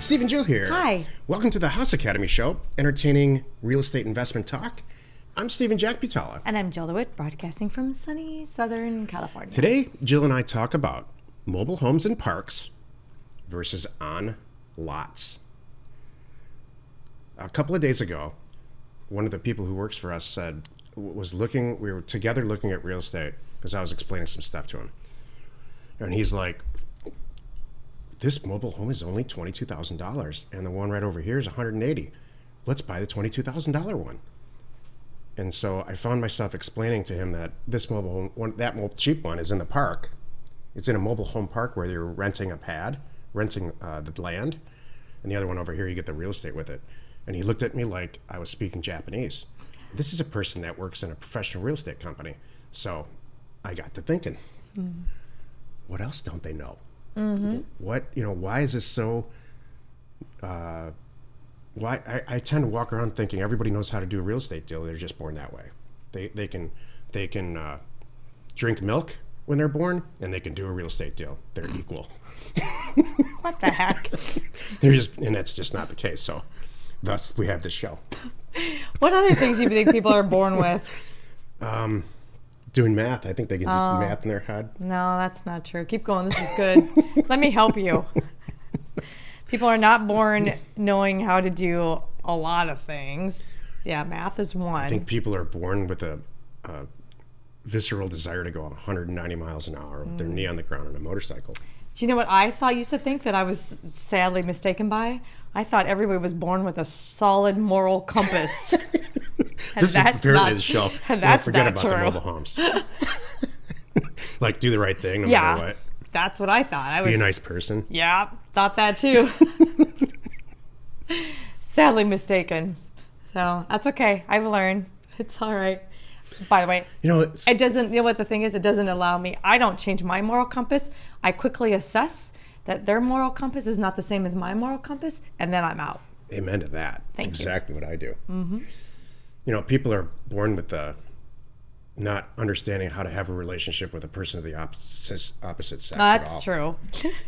Stephen Jill here. Hi. Welcome to the House Academy Show, entertaining real estate investment talk. I'm Steven Jack Butala. And I'm Jill DeWitt, broadcasting from sunny Southern California. Today, Jill and I talk about mobile homes and parks versus on lots. A couple of days ago, one of the people who works for us said, was looking, we were together looking at real estate because I was explaining some stuff to him. And he's like, this mobile home is only $22,000 and the one right over here is 180. Let's buy the $22,000 one. And so I found myself explaining to him that this mobile home, one, that mobile, cheap one is in the park. It's in a mobile home park where you're renting a pad, renting uh, the land, and the other one over here you get the real estate with it. And he looked at me like I was speaking Japanese. This is a person that works in a professional real estate company. So I got to thinking, mm-hmm. what else don't they know? Mm-hmm. What you know? Why is this so? Uh, why I, I tend to walk around thinking everybody knows how to do a real estate deal. They're just born that way. They they can they can uh, drink milk when they're born, and they can do a real estate deal. They're equal. what the heck? they're just, and that's just not the case. So, thus we have this show. What other things do you think people are born with? Um, doing math. I think they can do oh. math in their head. No, that's not true. Keep going. This is good. Let me help you. People are not born knowing how to do a lot of things. Yeah, math is one. I think people are born with a, a visceral desire to go 190 miles an hour with mm. their knee on the ground on a motorcycle. Do you know what I thought used to think that I was sadly mistaken by? I thought everybody was born with a solid moral compass. and this is apparently the show. And that's forget about true. the mobile homes. like do the right thing no yeah, matter what. That's what I thought. I was be a nice person. Yeah, thought that too. Sadly mistaken. So that's okay. I've learned. It's all right. By the way, you know it doesn't. You know what the thing is? It doesn't allow me. I don't change my moral compass. I quickly assess that their moral compass is not the same as my moral compass, and then I'm out. Amen to that. Thank That's you. exactly what I do. Mm-hmm you know, people are born with the not understanding how to have a relationship with a person of the opposite opposite sex. That's true.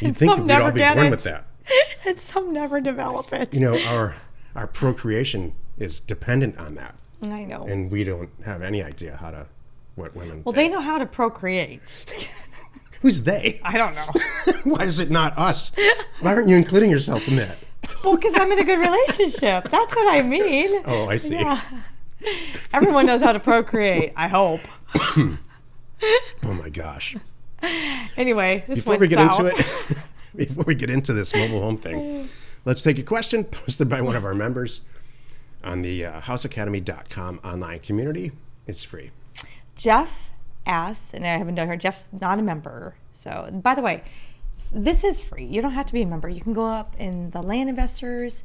You think we'd all be born it. with that, and some never develop it. You know, our our procreation is dependent on that. I know, and we don't have any idea how to what women. Well, think. they know how to procreate. Who's they? I don't know. Why is it not us? Why aren't you including yourself in that? Well, because I'm in a good relationship. That's what I mean. Oh, I see. Yeah. Everyone knows how to procreate. I hope. oh my gosh. Anyway, before we get south. into it, before we get into this mobile home thing, let's take a question posted by one of our members on the uh, houseacademy.com online community. It's free. Jeff asks, and I haven't done her. Jeff's not a member. So, by the way, this is free. You don't have to be a member. You can go up in the land investors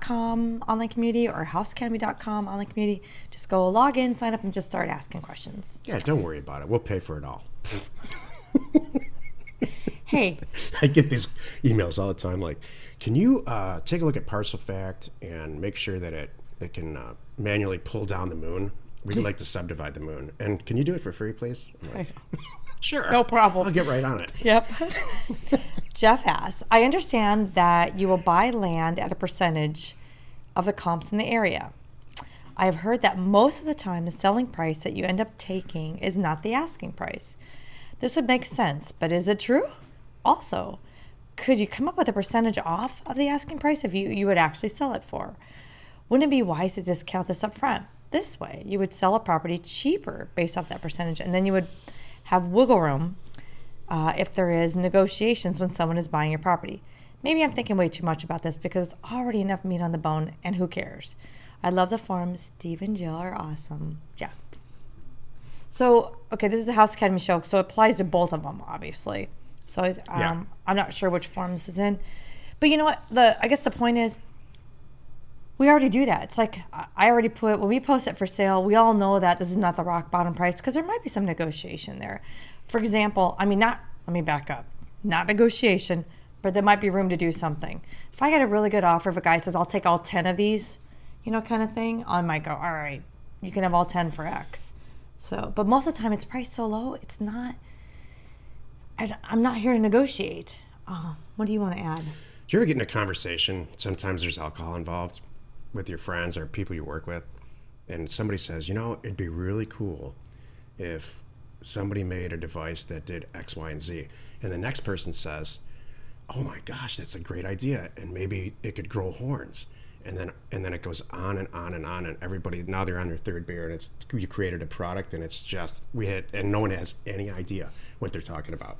com online community or houseacademy.com online community. Just go log in, sign up, and just start asking questions. Yeah, don't worry about it. We'll pay for it all. hey. I get these emails all the time like, can you uh, take a look at Parcelfact and make sure that it, it can uh, manually pull down the moon? We'd like to subdivide the moon. And can you do it for free, please? Like, sure. No problem. I'll get right on it. Yep. Jeff asks, I understand that you will buy land at a percentage of the comps in the area. I have heard that most of the time the selling price that you end up taking is not the asking price. This would make sense, but is it true? Also, could you come up with a percentage off of the asking price if you, you would actually sell it for? Wouldn't it be wise to discount this up front? This way, you would sell a property cheaper based off that percentage, and then you would have wiggle room uh, if there is negotiations when someone is buying your property. Maybe I'm thinking way too much about this because it's already enough meat on the bone, and who cares? I love the forums. Steve and Jill are awesome. Yeah. So, okay, this is a House Academy show, so it applies to both of them, obviously. So, um, yeah. I'm not sure which forum this is in, but you know what? The I guess the point is, we already do that. It's like I already put when we post it for sale, we all know that this is not the rock bottom price because there might be some negotiation there. For example, I mean, not, let me back up, not negotiation, but there might be room to do something. If I get a really good offer, if a guy says, I'll take all 10 of these, you know, kind of thing, I might go, all right, you can have all 10 for X. So, but most of the time it's priced so low, it's not, I, am not here to negotiate. Oh, what do you want to add? Do you ever get in a conversation? Sometimes there's alcohol involved with your friends or people you work with, and somebody says, you know, it'd be really cool if somebody made a device that did X, Y, and Z. And the next person says, oh my gosh, that's a great idea. And maybe it could grow horns. And then, and then it goes on and on and on, and everybody now they're on their third beer, and it's you created a product, and it's just we had, and no one has any idea what they're talking about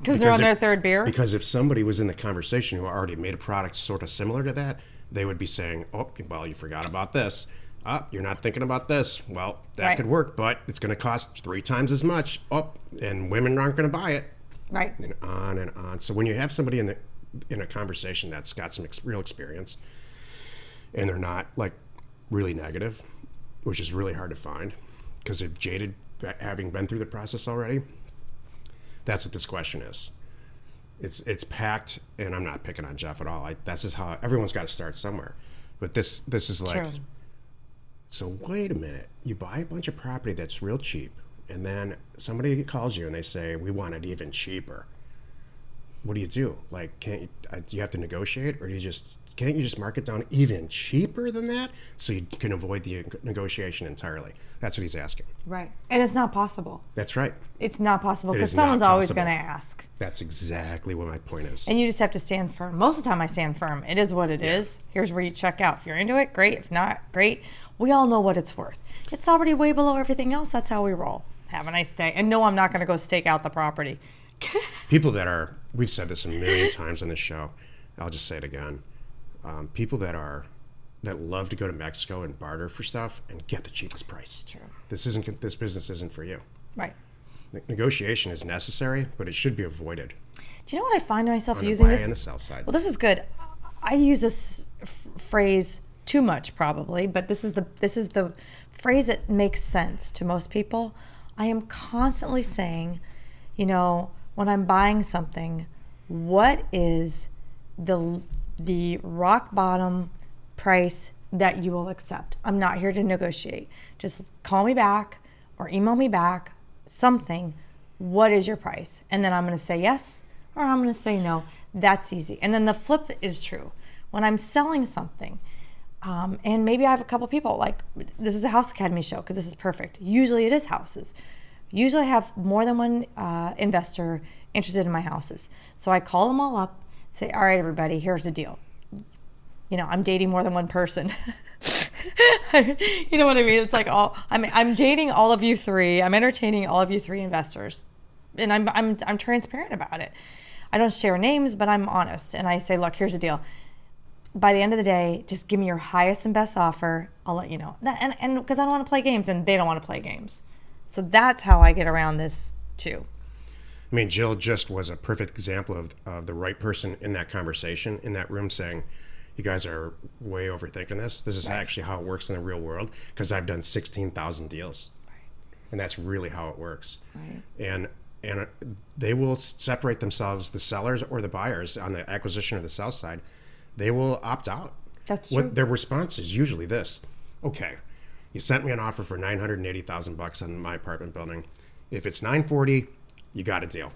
Because they're on if- their third beer. Because if somebody was in the conversation who already made a product sort of similar to that, they would be saying, "Oh, well, you forgot about this. Ah, you're not thinking about this. Well, that Right. could work, but it's going to cost three times as much. Oh, and women aren't going to buy it." right. And on and on. So when you have somebody in the in a conversation that's got some ex- real experience, and they're not like really negative, which is really hard to find because they're jaded, having been through the process already. That's what this question is. It's it's packed, and I'm not picking on Jeff at all. I, that's just how everyone's got to start somewhere. But this this is like, True. so wait a minute. You buy a bunch of property that's real cheap, and then somebody calls you and they say we want it even cheaper. What do you do? Like, can't you? Uh, do you have to negotiate, or do you just can't you just mark it down even cheaper than that so you can avoid the negotiation entirely? That's what he's asking. Right. And it's not possible. That's right. It's not possible because someone's always going to ask. That's exactly what my point is. And you just have to stand firm. Most of the time, I stand firm. It is what it is. Here's where you check out. If you're into it, great. If not, great. We all know what it's worth. It's already way below everything else. That's how we roll. Have a nice day. And no, I'm not going to go stake out the property. people that are we've said this a million times on this show i'll just say it again um, people that are that love to go to mexico and barter for stuff and get the cheapest price True. this isn't this business isn't for you Right. Ne- negotiation is necessary but it should be avoided Do you know what I find myself on using this? and the sell side Well, this is good. I use this f- phrase too much probably, but this is the this is the phrase that makes sense to most people. I am constantly saying, you know, when I'm buying something, what is the the rock bottom price that you will accept? I'm not here to negotiate. Just call me back or email me back something. What is your price? And then I'm going to say yes or I'm going to say no. That's easy. And then the flip is true. When I'm selling something, um, and maybe I have a couple people like this is a House Academy show because this is perfect. Usually it is houses. Usually have more than one uh, investor interested in my houses. So I call them all up, say, all right, everybody, here's the deal. You know, I'm dating more than one person. you know what I mean? It's like all I'm I'm dating all of you three. I'm entertaining all of you three investors. And I'm I'm I'm transparent about it. I don't share names, but I'm honest and I say, look, here's the deal. By the end of the day, just give me your highest and best offer. I'll let you know. And and because I don't want to play games and they don't want to play games. So that's how I get around this too. I mean, Jill just was a perfect example of, of the right person in that conversation, in that room, saying, You guys are way overthinking this. This is actually how it works in the real world because I've done 16,000 deals. And that's really how it works. Right. And and uh, they will separate themselves, the sellers or the buyers on the acquisition or the sell side, they will opt out. That's what true. their response is usually this okay you sent me an offer for 980000 bucks on my apartment building. If it's 940 you got a deal.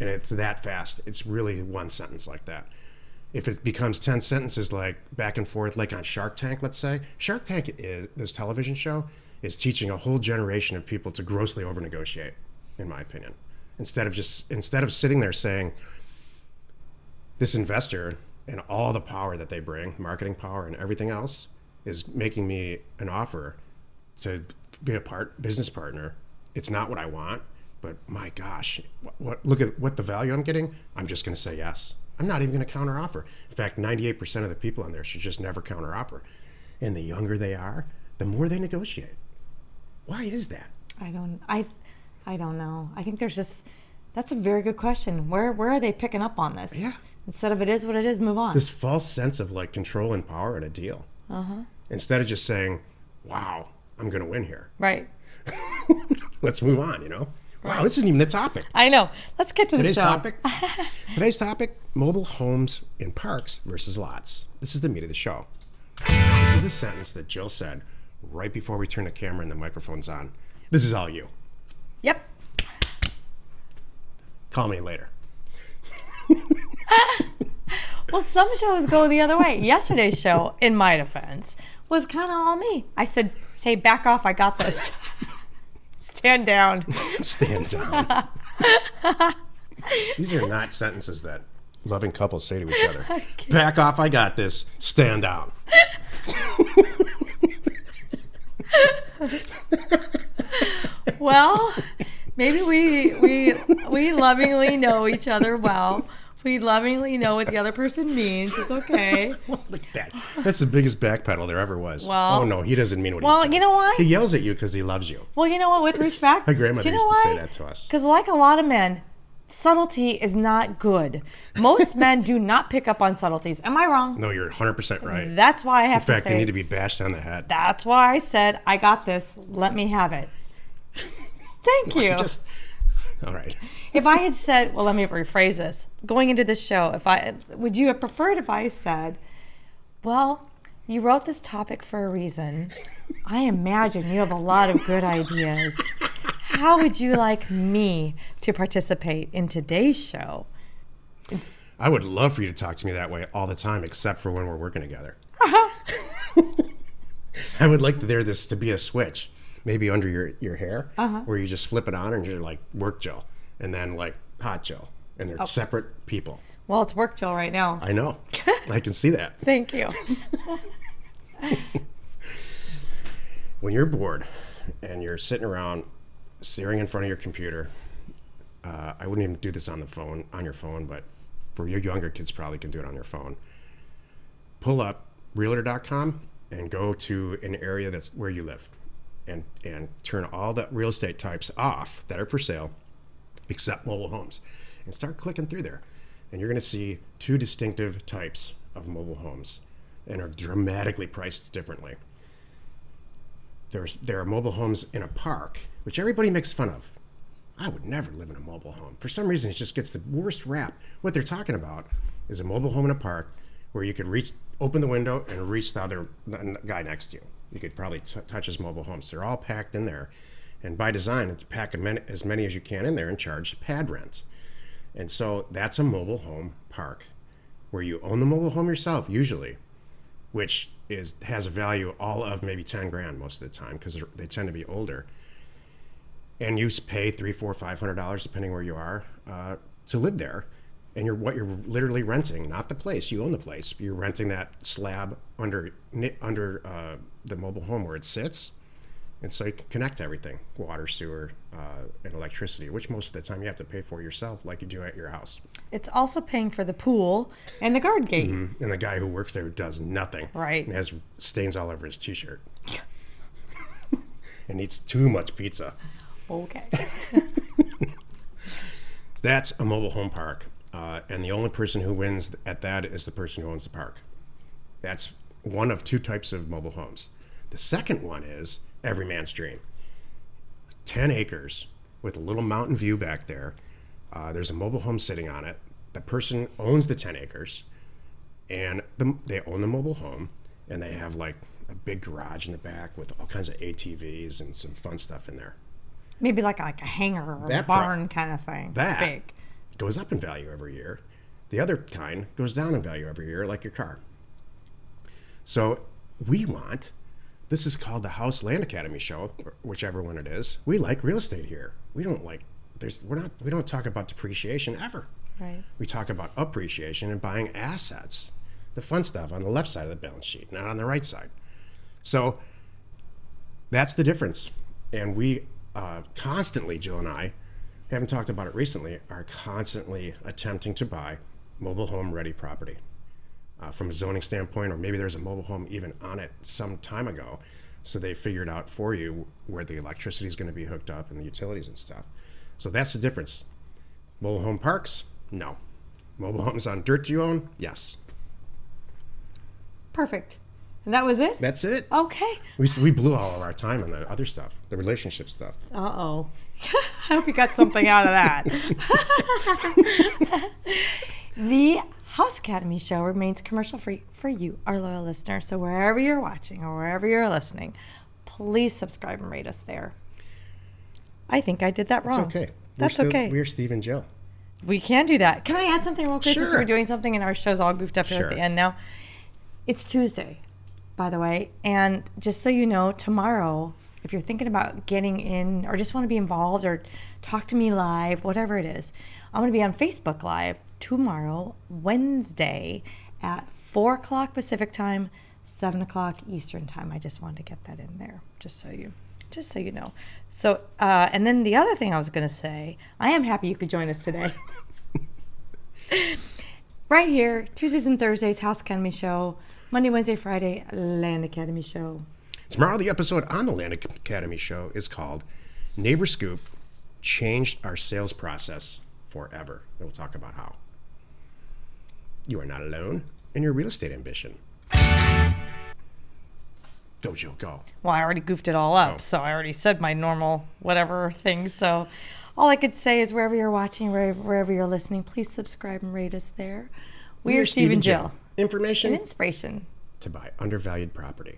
And it's that fast. It's really one sentence like that. If it becomes 10 sentences like back and forth like on shark tank let's say shark tank is this television show is teaching a whole generation of people to grossly over negotiate in my opinion. Instead of just instead of sitting there saying this investor and all the power that they bring, marketing power and everything else, is making me an offer to be a part business partner. It's not what I want, but my gosh, what, what look at what the value I'm getting. I'm just going to say yes. I'm not even going to counter offer. In fact, 98% of the people on there should just never counter offer. And the younger they are, the more they negotiate. Why is that? I don't I I don't know. I think there's just that's a very good question. Where where are they picking up on this? Yeah. Instead of it is what it is, move on. This false sense of like control and power in a deal. Uh-huh. Instead of just saying, "Wow, I'm going to win here." right. Let's move on. You know. Wow, this isn't even the topic. I know. Let's get to the Today's show. topic. Today's topic: mobile homes in parks versus lots. This is the meat of the show. This is the sentence that Jill said right before we turned the camera and the microphones on. This is all you. Yep. Call me later. Well, some shows go the other way. Yesterday's show, in my defense, was kind of all me. I said, "Hey, back off! I got this. Stand down." Stand down. These are not sentences that loving couples say to each other. Back off, I got this. Stand down. Well, maybe we we we lovingly know each other well. We lovingly know what the other person means. It's okay. Look at that. That's the biggest backpedal there ever was. Well- oh, no, he doesn't mean what he says. Well, you know what? He yells at you because he loves you. Well, you know what? With respect, My grandmother you know used to say that to us. Because, like a lot of men, subtlety is not good. Most men do not pick up on subtleties. Am I wrong? No, you're 100% right. That's why I have In have fact, to they need to be bashed on the head. that's why I said I got this. Let me have it. Thank you. Just, all right. If I had said, well, let me rephrase this. Going into this show, if I would you have preferred if I said, well, you wrote this topic for a reason. I imagine you have a lot of good ideas. How would you like me to participate in today's show? I would love for you to talk to me that way all the time, except for when we're working together. I would like there this to be a switch, maybe under your, your hair, Uh-huh. where you just flip it on and you're like work Joe, and then like hot Joe, and Oh. they're separate people. Well, it's work, Jill, right now. I know. I can see that. Thank you. when you're bored and you're sitting around staring in front of your computer, uh, I wouldn't even do this on the phone, on your phone, but for your younger kids, probably can do it on their phone. Pull up realtor.com and go to an area that's where you live and, and turn all the real estate types off that are for sale except mobile homes and start clicking through there. And you're going to see two distinctive types of mobile homes and are dramatically priced differently there's there are mobile homes in a park, which everybody makes fun of. I would never live in a mobile home. For some reason, it just gets the worst rap. What they're talking about is a mobile home in a park where you could reach, open the window, and reach the other guy next to you. You could probably t- touch his mobile homes. They're all packed in there, and by design, it's pack as many as you can in there and charge pad rent. And so that's a mobile home park where you own the mobile home yourself, usually, which is has a value all of maybe 10 grand most of the time because they tend to be older. And you pay three four five hundred dollars depending where you are uh, to live there. And you're what you're literally renting not the place you own the place. You're renting that slab under under uh, the mobile home where it sits and so you can connect everything water sewer uh, and electricity which most of the time you have to pay for yourself like you do at your house It's also paying for the pool and the guard gate. and the guy who works there does nothing. Right. And has stains all over his t-shirt. and eats too much pizza. Okay. So that's a mobile home park. Uh, and the only person who wins at that is the person who owns the park. That's one of two types of mobile homes. The second one is every man's dream. 10 acres with a little mountain view back there. Uh, there's a mobile home sitting on it. The person owns the 10 acres and the, they own the mobile home and they have like a big garage in the back with all kinds of ATVs and some fun stuff in there. Maybe like like a hangar or a That pro- barn kind of thing. That Big. goes up in value every year. The other kind goes down in value every year, like your car. So we want. This is called the House Land Academy Show, whichever one it is. We like real estate here. We don't like. There's we're not. We don't talk about depreciation ever. Right. We talk about appreciation and buying assets, the fun stuff on the left side of the balance sheet, not on the right side. So that's the difference. And we uh, constantly, Jill and I, haven't talked about it recently, are constantly attempting to buy mobile home ready property. Uh, from a zoning standpoint, or maybe there's a mobile home even on it some time ago. So they figured out for you where the electricity is going to be hooked up and the utilities and stuff. So that's the difference. Mobile home parks? No. Mobile homes on dirt you own? Yes. Perfect. And that was it? That's it. Okay. We, we blew all of our time on the other stuff, the relationship stuff. Uh oh. I hope you got something out of that. the House Academy show remains commercial free for you, our loyal listener. So wherever you're watching or wherever you're listening, please subscribe and rate us there. I think I did that wrong. okay. That's we're still, okay. We're Steve and Jill. We can do that. Can I add something real quick? Since Sure. we're doing something and our show's all goofed up here Sure. at the end now. It's Tuesday, by the way. And just so you know, tomorrow, if you're thinking about getting in or just want to be involved or talk to me live, whatever it is, I'm going to be on Facebook Live tomorrow, Wednesday, at 4 o'clock Pacific time, 7 o'clock Eastern time. I just wanted to get that in there, just so you. Just so you know. So, uh, and then the other thing I was going to say, I am happy you could join us today. right here, Tuesdays and Thursdays, House Academy Show. Monday, Wednesday, Friday, Land Academy Show. Tomorrow, the episode on the Land Academy show is called Neighbor Scoop Changed Our Sales Process Forever. And we'll talk about how. You are not alone in your real estate ambition. Go, Joe, go. Well, I already goofed it all up, Oh. so I already said my normal whatever thing. So all I could say is wherever you're watching, wherever, wherever you're listening, please subscribe and rate us there. We, are Steve and Jill. Information and inspiration. to buy undervalued property.